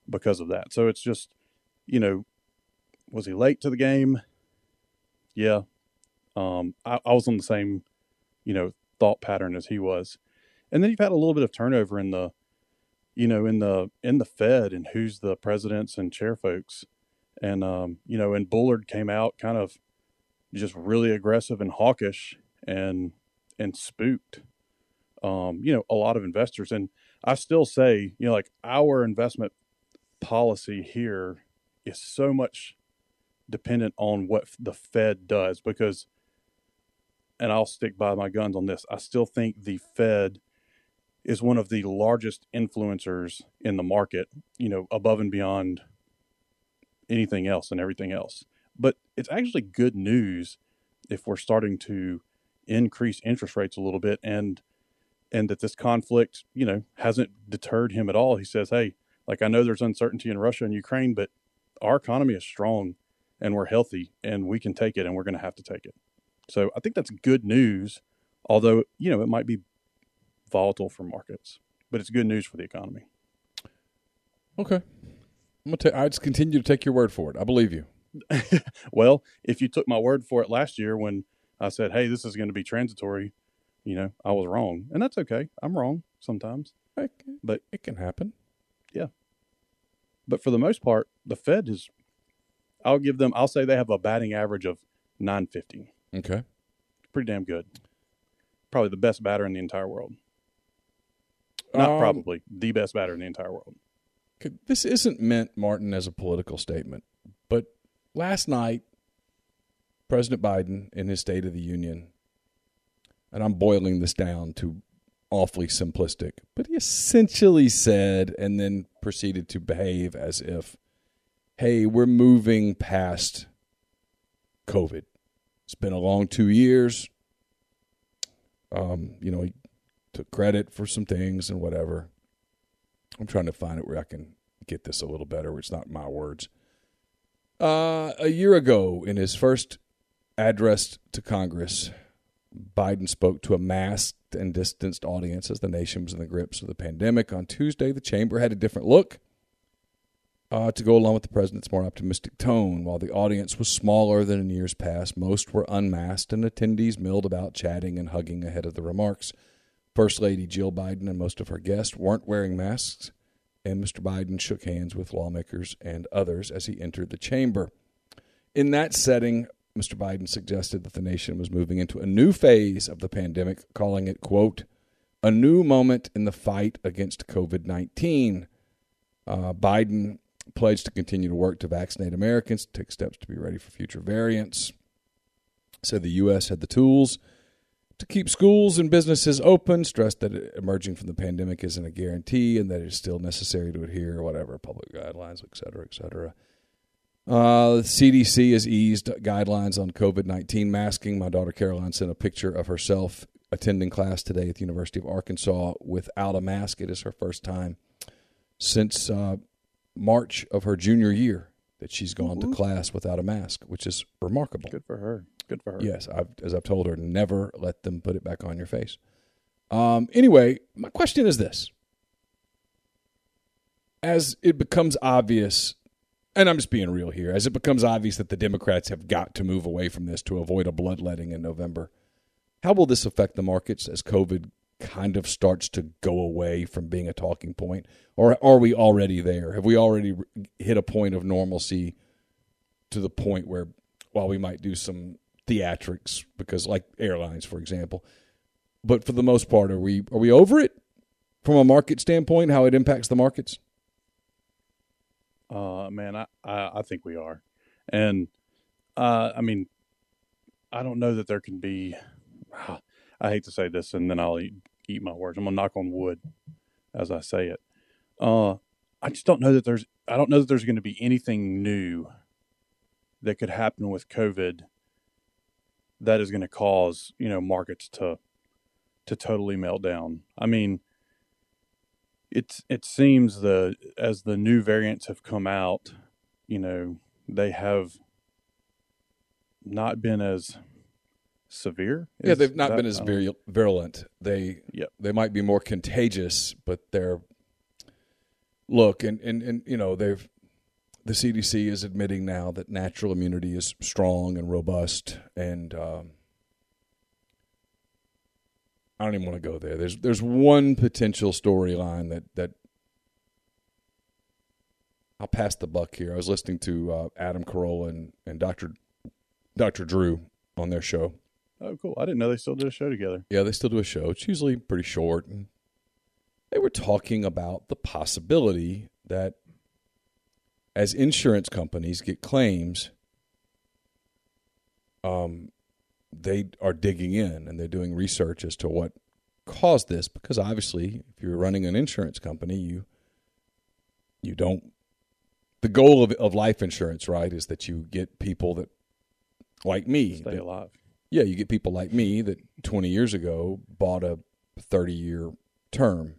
because of that. So it's just you know, was he late to the game? Yeah, um, I, I was on the same you know thought pattern as he was, and then you've had a little bit of turnover in the you know in the in the Fed and who's the presidents and chair folks, and um, you know, and Bullard came out kind of just really aggressive and hawkish, and and spooked, um, you know, a lot of investors. And I still say, you know, like our investment policy here is so much dependent on what the Fed does because, and I'll stick by my guns on this, I still think the Fed is one of the largest influencers in the market, you know, above and beyond anything else and everything else. But it's actually good news if we're starting to increase interest rates a little bit and and that this conflict, you know, hasn't deterred him at all. He says, "Hey, like I know there's uncertainty in Russia and Ukraine, but our economy is strong and we're healthy and we can take it and we're going to have to take it." So, I think that's good news, although, you know, it might be volatile for markets, but it's good news for the economy. Okay. I'm gonna ta- I just continue to take your word for it. I believe you. well, if you took my word for it last year when I said, "Hey, this is going to be transitory," you know, I was wrong, and that's okay. I'm wrong sometimes, It, but it can happen. Yeah. But for the most part, the Fed is. I'll give them. I'll say they have a batting average of 950. Okay. Pretty damn good. Probably the best batter in the entire world. Not Um, probably the best batter in the entire world. This isn't meant, Martin, as a political statement, but last night, President Biden, in his State of the Union, and I'm boiling this down to awfully simplistic, but he essentially said and then proceeded to behave as if, hey, we're moving past COVID. It's been a long two years. Um, you know, he took credit for some things and whatever. I'm trying to find it where I can get this a little better, it's not my words. Uh, a year ago, in his first address to Congress, Biden spoke to a masked and distanced audience as the nation was in the grips of the pandemic. On Tuesday, the chamber had a different look uh, to go along with the president's more optimistic tone. While the audience was smaller than in years past, most were unmasked, and attendees milled about chatting and hugging ahead of the remarks. First Lady Jill Biden and most of her guests weren't wearing masks, and Mr. Biden shook hands with lawmakers and others as he entered the chamber. In that setting, Mr. Biden suggested that the nation was moving into a new phase of the pandemic, calling it, quote, a new moment in the fight against COVID 19. Uh, Biden pledged to continue to work to vaccinate Americans, take steps to be ready for future variants. Said the U.S. had the tools to keep schools and businesses open, stressed that emerging from the pandemic isn't a guarantee and that it is still necessary to adhere, whatever, public guidelines, et cetera, et cetera. Uh, the CDC has eased guidelines on COVID 19 masking. My daughter Caroline sent a picture of herself attending class today at the University of Arkansas without a mask. It is her first time since uh, March of her junior year that she's gone to class without a mask, which is remarkable. Good for her. Good for her. Yes, I've, as I've told her, never let them put it back on your face. Um, anyway, my question is this: as it becomes obvious, and I'm just being real here, as it becomes obvious that the Democrats have got to move away from this to avoid a bloodletting in November, how will this affect the markets as COVID kind of starts to go away from being a talking point, or are we already there? Have we already hit a point of normalcy to the point where, while we might do some theatrics because like airlines for example but for the most part are we are we over it from a market standpoint how it impacts the markets Uh, man, I, I, I think we are. And, uh, I mean, I don't know that there can be, I hate to say this and then I'll eat, eat my words. I'm to knock on wood as I say it. Uh, I just don't know that there's, I don't know that there's going to be anything new that could happen with COVID that is going to cause, you know, markets to, to totally melt down. I mean, it's it seems the as the new variants have come out, you know, they have not been as severe. yeah they've not that- been as I virulent they they might be more contagious but they're look and, and and you know they've the CDC is admitting now that natural immunity is strong and robust and um, I don't even want to go there. There's there's one potential storyline that that I'll pass the buck here. I was listening to uh, Adam Carolla and, and Dr. Dr. Drew on their show Oh, cool. I didn't know they still did a show together. Yeah, they still do a show. It's usually pretty short. And they were talking about the possibility that as insurance companies get claims, um, they are digging in and they're doing research as to what caused this. Because obviously, if you're running an insurance company, you you don't. The goal of, of life insurance, right, is that you get people that, like me, Stay that- alive. yeah, you get people like me that 20 years ago bought a 30 year term.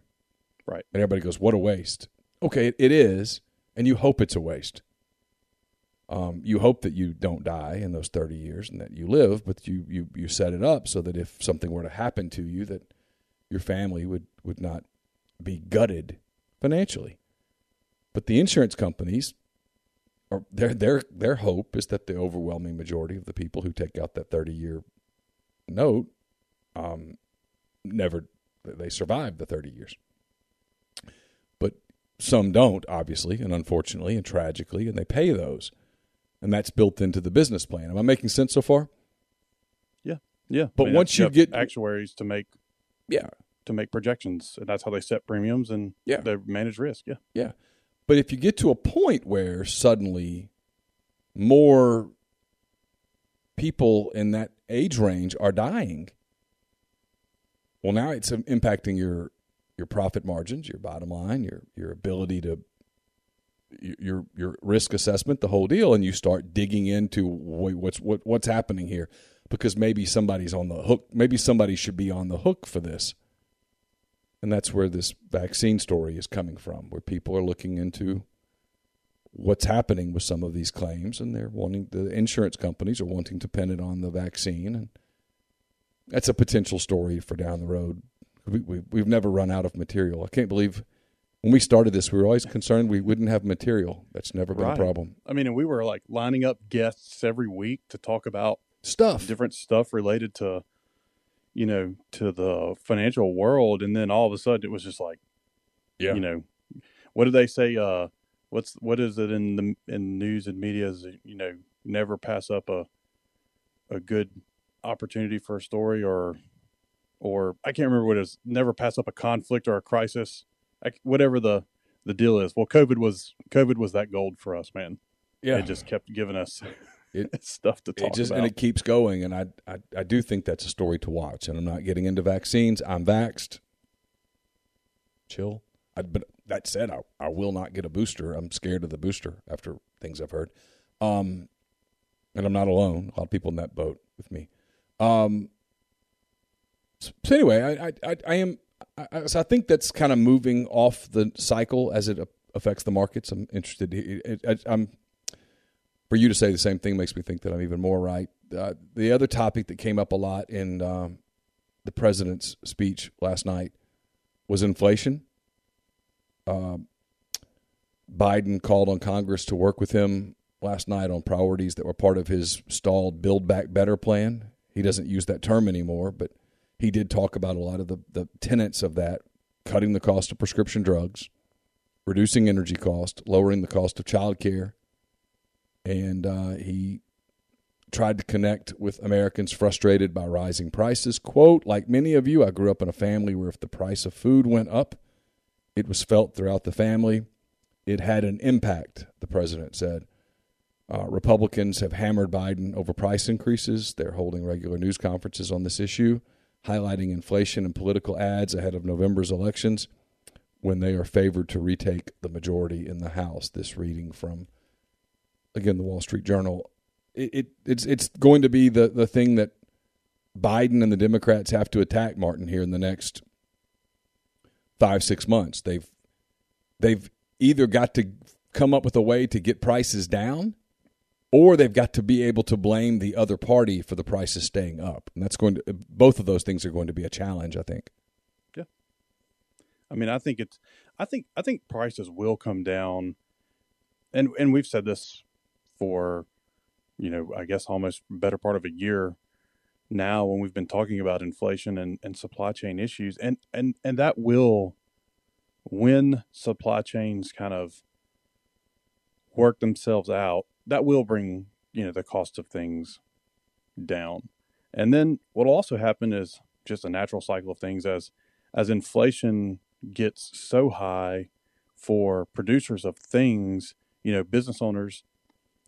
Right. And everybody goes, what a waste. Okay, it, it is. And you hope it's a waste. Um, you hope that you don't die in those 30 years and that you live, but you, you, you set it up so that if something were to happen to you, that your family would, would not be gutted financially. But the insurance companies, are, their, their, their hope is that the overwhelming majority of the people who take out that 30 year note um, never they survive the 30 years some don't obviously and unfortunately and tragically and they pay those and that's built into the business plan am i making sense so far Yeah. Yeah. But once you get- actuaries to make yeah to make projections, and that's how they set premiums and Yeah. they manage risk. Yeah. yeah but if you get to a point where suddenly more people in that age range are dying well now it's impacting your your profit margins your bottom line your your ability to your your risk assessment the whole deal and you start digging into what's what what's happening here. Because maybe somebody's on the hook maybe somebody should be on the hook for this. And that's where this vaccine story is coming from where people are looking into what's happening with some of these claims and they're wanting the insurance companies are wanting to pin it on the vaccine and that's a potential story for down the road we, we, we've never run out of material i can't believe when we started this we were always concerned we wouldn't have material that's never been Right. a problem I mean, and we were like lining up guests every week to talk about stuff different stuff related to, you know, to the financial world, and then all of a sudden it was just like, yeah you know, what do they say? Uh, what's what is it in the in news and media? Is you know, never pass up a a good opportunity for a story, or or I can't remember what it is. Never pass up a conflict or a crisis, I, whatever the the deal is. Well, COVID was COVID was that gold for us, man. yeah It just kept giving us It- stuff to talk it just about. and it keeps going and I, I i do think that's a story to watch and i'm not getting into vaccines i'm vaxxed chill I, but that said I, I will not get a booster i'm scared of the booster after things i've heard um and i'm not alone a lot of people in that boat with me um so, anyway i i i, am I, so I think that's kind of moving off the cycle as it affects the markets. I'm interested. I, I'm for you to say the same thing makes me think that I'm even more right. Uh, the other topic that came up a lot in um, the president's speech last night was inflation. Um Biden called on Congress to work with him last night on priorities that were part of his stalled Build Back Better plan. He doesn't use that term anymore, but he did talk about a lot of the, the tenets of that cutting the cost of prescription drugs, reducing energy cost, lowering the cost of child care, and uh, he tried to connect with Americans frustrated by rising prices. Quote, like many of you, I grew up in a family where if the price of food went up, it was felt throughout the family. It had an impact, the president said. Uh, Republicans have hammered Biden over price increases. They're holding regular news conferences on this issue, highlighting inflation and political ads ahead of November's elections when they are favored to retake the majority in the House. This reading from, again, the Wall Street Journal. It, it it's it's going to be the, the thing that Biden and the Democrats have to attack Martin here in the next five six months. They've they've either got to come up with a way to get prices down, or they've got to be able to blame the other party for the prices staying up. And that's going to both of those things are going to be a challenge. I think. Yeah. I mean, I think it's, I think, I think prices will come down, and and we've said this for, you know, I guess almost better part of a year now when we've been talking about inflation and, and supply chain issues, and and and that will, when supply chains kind of work themselves out, that will bring you know the cost of things down. And then what'll also happen is just a natural cycle of things as as inflation gets so high for producers of things, you know, business owners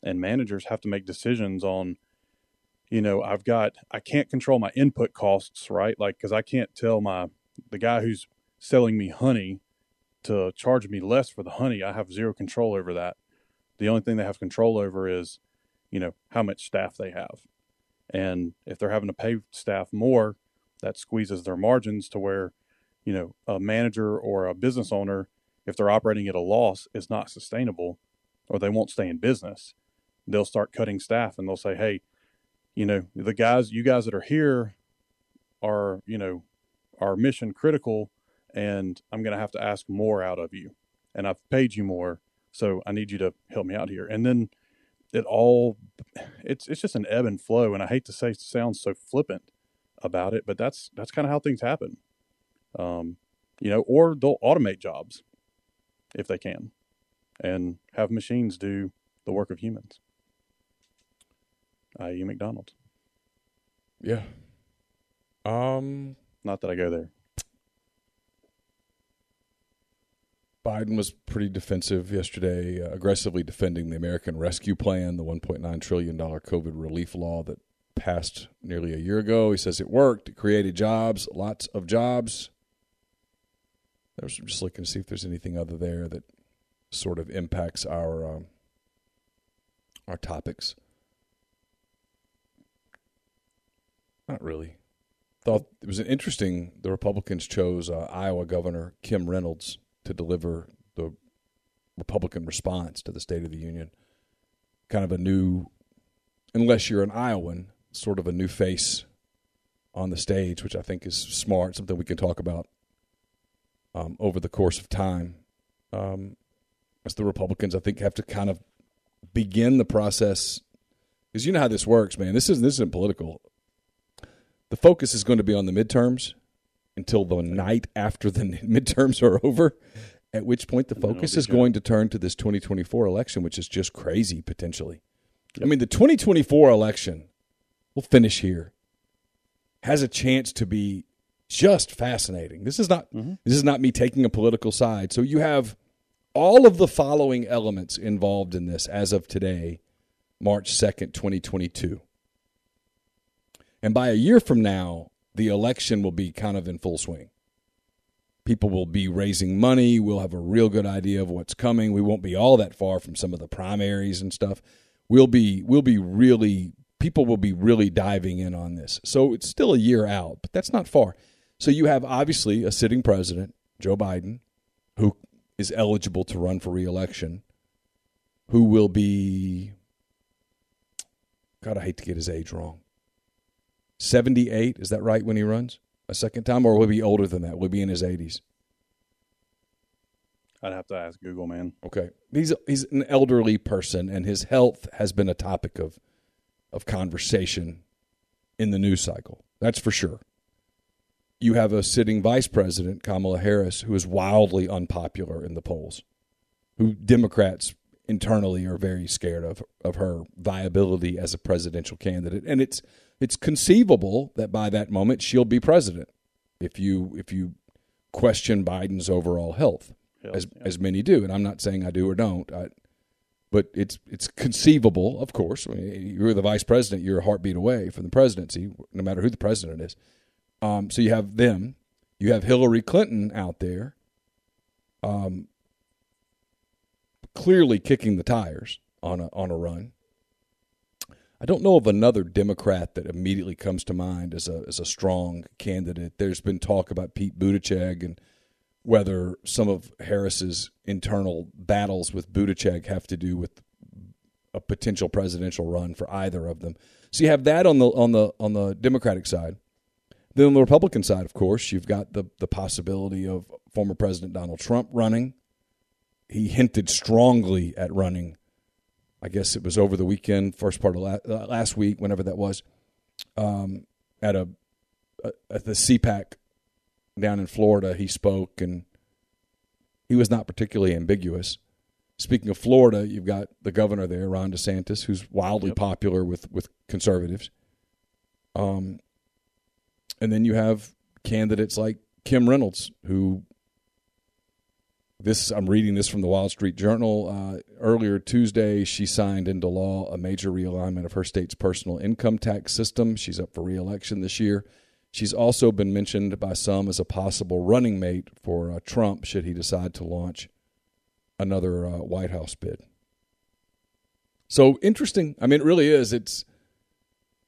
and managers have to make decisions on you know, I've got I can't control my input costs, right? Like cuz I can't tell my the guy who's selling me honey to charge me less for the honey. I have zero control over that. The only thing they have control over is, you know, how much staff they have. And if they're having to pay staff more, that squeezes their margins to where, you know, a manager or a business owner, if they're operating at a loss, is not sustainable or they won't stay in business. They'll start cutting staff and they'll say, hey, you know, the guys, you guys that are here are, you know, are mission critical and I'm going to have to ask more out of you. And I've paid you more. So I need you to help me out here. And then it all, it's, it's just an ebb and flow. And I hate to say, sounds so flippant about it, but that's, that's kind of how things happen. Um, you know, or they'll automate jobs if they can and have machines do the work of humans i.e., McDonald's. Yeah. Um, not that I go there. Biden was pretty defensive yesterday, uh, aggressively defending the American Rescue Plan, the $1.9 trillion COVID relief law that passed nearly a year ago. He says it worked, it created jobs, lots of jobs. I was just looking to see if there's anything other there that sort of impacts our um, our topics. Not really. Thought it was interesting. The Republicans chose uh, Iowa Governor Kim Reynolds to deliver the Republican response to the State of the Union. Kind of a new, unless you're an Iowan, sort of a new face on the stage, which I think is smart, something we can talk about um, over the course of time. Um, as the Republicans, I think, have to kind of begin the process because you know how this works, man. This isn't this isn't political the focus is going to be on the midterms until the night after the midterms are over, at which point the focus is going to turn to this 2024 election, which is just crazy potentially. Yep. I mean, the 2024 election, we'll finish here, has a chance to be just fascinating. This is not mm-hmm. this is not me taking a political side. So you have all of the following elements involved in this as of today, March 2nd, 2022. And by a year from now, the election will be kind of in full swing. People will be raising money. We'll have a real good idea of what's coming. We won't be all that far from some of the primaries and stuff. We'll be we'll be really people will be really diving in on this. So it's still a year out, but that's not far. So you have obviously a sitting president, Joe Biden, who is eligible to run for reelection, who will be God, I hate to get his age wrong. 78, is that right when he runs a second time, or will he be older than that? Will he be in his 80s? I'd have to ask Google, man. Okay. He's he's an elderly person and his health has been a topic of of conversation in the news cycle. That's for sure. You have a sitting vice president, Kamala Harris, who is wildly unpopular in the polls. Who Democrats internally are very scared of of her viability as a presidential candidate. And it's it's conceivable that by that moment she'll be president if you if you question Biden's overall health, health as yeah. as many do. And I'm not saying I do or don't. I, but it's it's conceivable, of course. I mean, you're the vice president; you're a heartbeat away from the presidency, no matter who the president is. Um, so you have them. You have Hillary Clinton out there, um, clearly kicking the tires on a on a run. I don't know of another Democrat that immediately comes to mind as a as a strong candidate. There's been talk about Pete Buttigieg and whether some of Harris's internal battles with Buttigieg have to do with a potential presidential run for either of them. So you have that on the on the on the Democratic side. Then on the Republican side, of course, you've got the the possibility of former President Donald Trump running. He hinted strongly at running I guess it was over the weekend, first part of la- uh, last week, whenever that was, um, at a at the CPAC down in Florida. He spoke and he was not particularly ambiguous. Speaking of Florida, you've got the governor there, Ron DeSantis, who's wildly yep. popular with with conservatives. Um, and then you have candidates like Kim Reynolds, who this I'm reading this from the Wall Street Journal. Uh, earlier Tuesday, she signed into law a major realignment of her state's personal income tax system. She's up for reelection this year. She's also been mentioned by some as a possible running mate for uh, Trump should he decide to launch another uh, White House bid. So interesting. I mean, it really is. It's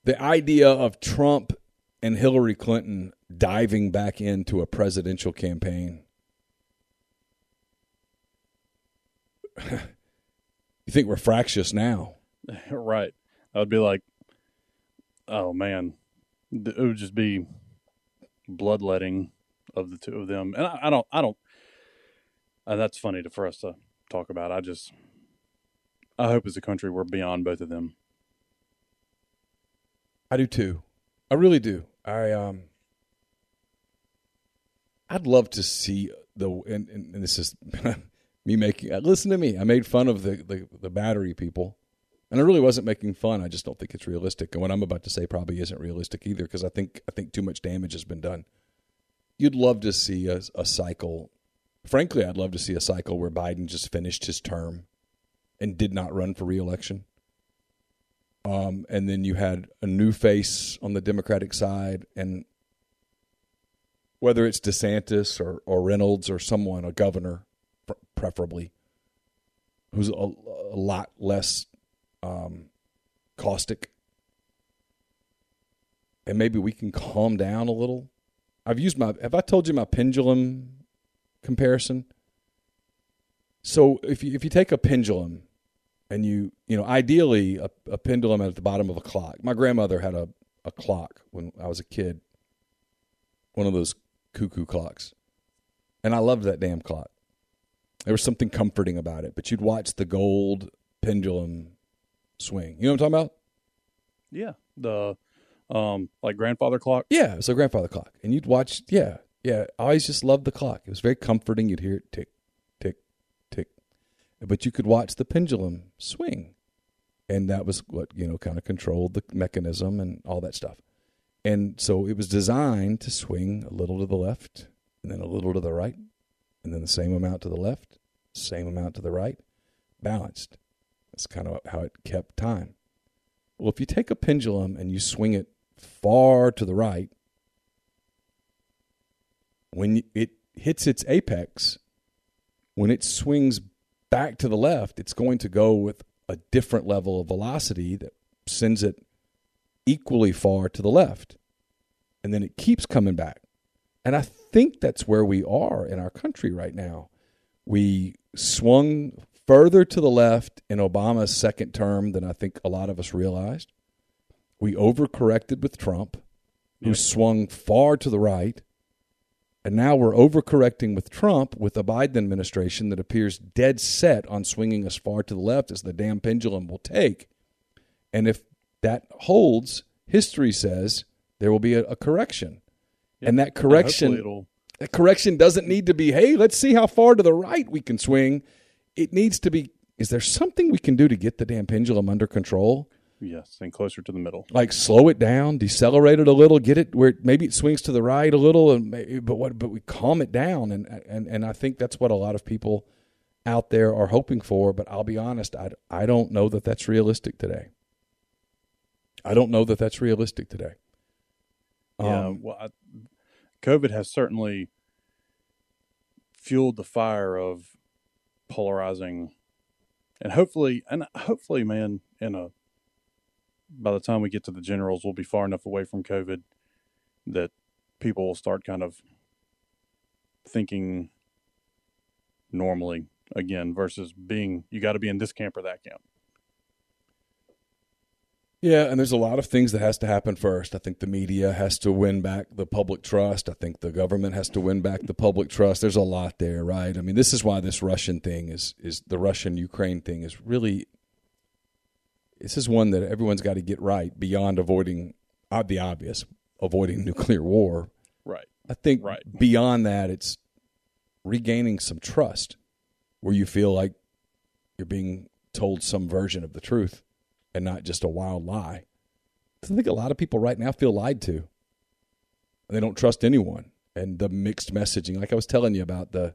the idea of Trump and Hillary Clinton diving back into a presidential campaign. you think we're fractious now? right. I would be like, oh man, it would just be bloodletting of the two of them. And I, I don't, I don't. And that's funny to, for us to talk about. I just, I hope as a country we're beyond both of them. I do too. I really do. I um I'd love to see the and, and, and this is me making uh, listen to me. I made fun of the, the the battery people. And I really wasn't making fun. I just don't think it's realistic. And what I'm about to say probably isn't realistic either because I think I think too much damage has been done. You'd love to see a, a cycle. Frankly, I'd love to see a cycle where Biden just finished his term and did not run for reelection. Um, and then you had a new face on the Democratic side, and whether it's DeSantis or, or Reynolds or someone, a governor, preferably, who's a, a lot less um, caustic, and maybe we can calm down a little. I've used my. Have I told you my pendulum comparison? So if you if you take a pendulum and you you know ideally a, a, pendulum at the bottom of a clock my grandmother had a, a clock when i was a kid one of those cuckoo clocks and i loved that damn clock there was something comforting about it but you'd watch the gold pendulum swing. You know what i'm talking about? Yeah. The um like grandfather clock? Yeah a grandfather clock. And you'd watch yeah yeah. I always just loved the clock. It was very comforting. You'd hear it tick, tick, tick. But you could watch the pendulum swing. And that was what, you know, kind of controlled the mechanism and all that stuff. And so it was designed to swing a little to the left and then a little to the right and then the same amount to the left, same amount to the right, balanced. That's kind of how it kept time. Well, if you take a pendulum and you swing it far to the right, when it hits its apex, when it swings back to the left, it's going to go with a different level of velocity that sends it equally far to the left. And then it keeps coming back. And I think that's where we are in our country right now. We swung further to the left in Obama's second term than I think a lot of us realized. We overcorrected with Trump, who yep. swung far to the right. And now we're overcorrecting with Trump with a Biden administration that appears dead set on swinging as far to the left as the damn pendulum will take. And if that holds, history says there will be a, a correction. Yep. And that correction that correction doesn't need to be, hey, let's see how far to the right we can swing. It needs to be, is there something we can do to get the damn pendulum under control? Yes, and closer to the middle. Like slow it down, decelerate it a little, get it where maybe it swings to the right a little, and maybe, but what? But we calm it down, and and and I think that's what a lot of people out there are hoping for. But I'll be honest, I I don't know that that's realistic today. I don't know that that's realistic today. Yeah, um, well, I, COVID has certainly fueled the fire of polarizing, and hopefully, and hopefully, man, in a by the time we get to the generals, we'll be far enough away from COVID that people will start kind of thinking normally again versus being you got to be in this camp or that camp. Yeah, and there's a lot of things that has to happen first. I think the media has to win back the public trust. I think the government has to win back the public trust. There's a lot there, right? I mean, this is why this Russian thing is is the Russian Ukraine thing is really this is one that everyone's got to get right beyond avoiding uh, the obvious, avoiding nuclear war. Right. I think right. beyond that, it's regaining some trust where you feel like you're being told some version of the truth and not just a wild lie. I think a lot of people right now feel lied to. They don't trust anyone. And the mixed messaging, like I was telling you about the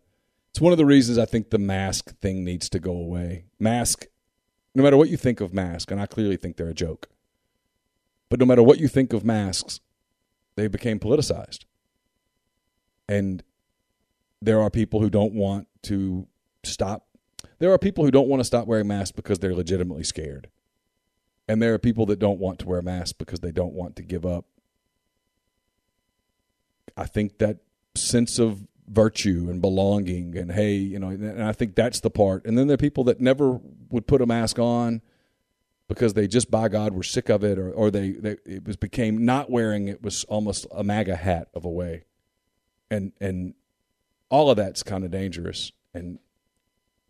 it's one of the reasons I think the mask thing needs to go away. Mask, no matter what you think of mask, and I clearly think they're a joke, but no matter what you think of masks, they became politicized. And there are people who don't want to stop. There are people who don't want to stop wearing masks because they're legitimately scared. And there are people that don't want to wear masks because they don't want to give up. I think that sense of virtue and belonging and hey, you know, and I think that's the part. And then there are people that never would put a mask on because they just by God were sick of it or, or they, they it was became not wearing it was almost a MAGA hat of a way. And and all of that's kind of dangerous. And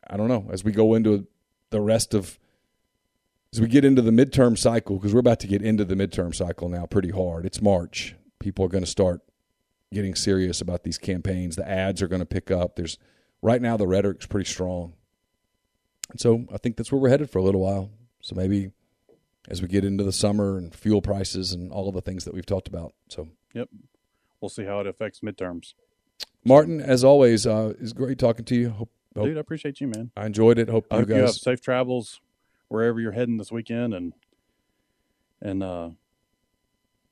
I don't know, as we go into the rest of as we get into the midterm cycle, because we're about to get into the midterm cycle now pretty hard. It's March. People are going to start getting serious about these campaigns. The ads are going to pick up. There's right now the rhetoric's pretty strong. And so I think that's where we're headed for a little while. So maybe as we get into the summer and fuel prices and all of the things that we've talked about. So Yep. We'll see how it affects midterms. Martin, as always, uh, it's great talking to you. Hope, hope Dude, I appreciate you, man. I enjoyed it. Hope I you hope you have guys. safe travels wherever you're heading this weekend and and uh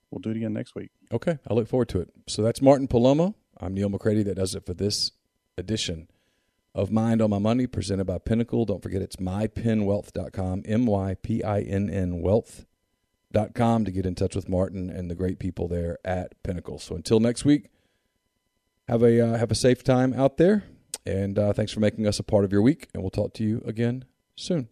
we'll do it again next week. Okay, I look forward to it. So that's Martin Palomo. I'm Neal McCready. That does it for this edition of Mind on My Money, presented by Pinnacle. Don't forget it's mypinwealth.com, M Y P I N N wealth.com to get in touch with Martin and the great people there at Pinnacle. So until next week, have a uh, have a safe time out there, and uh, thanks for making us a part of your week. And we'll talk to you again soon.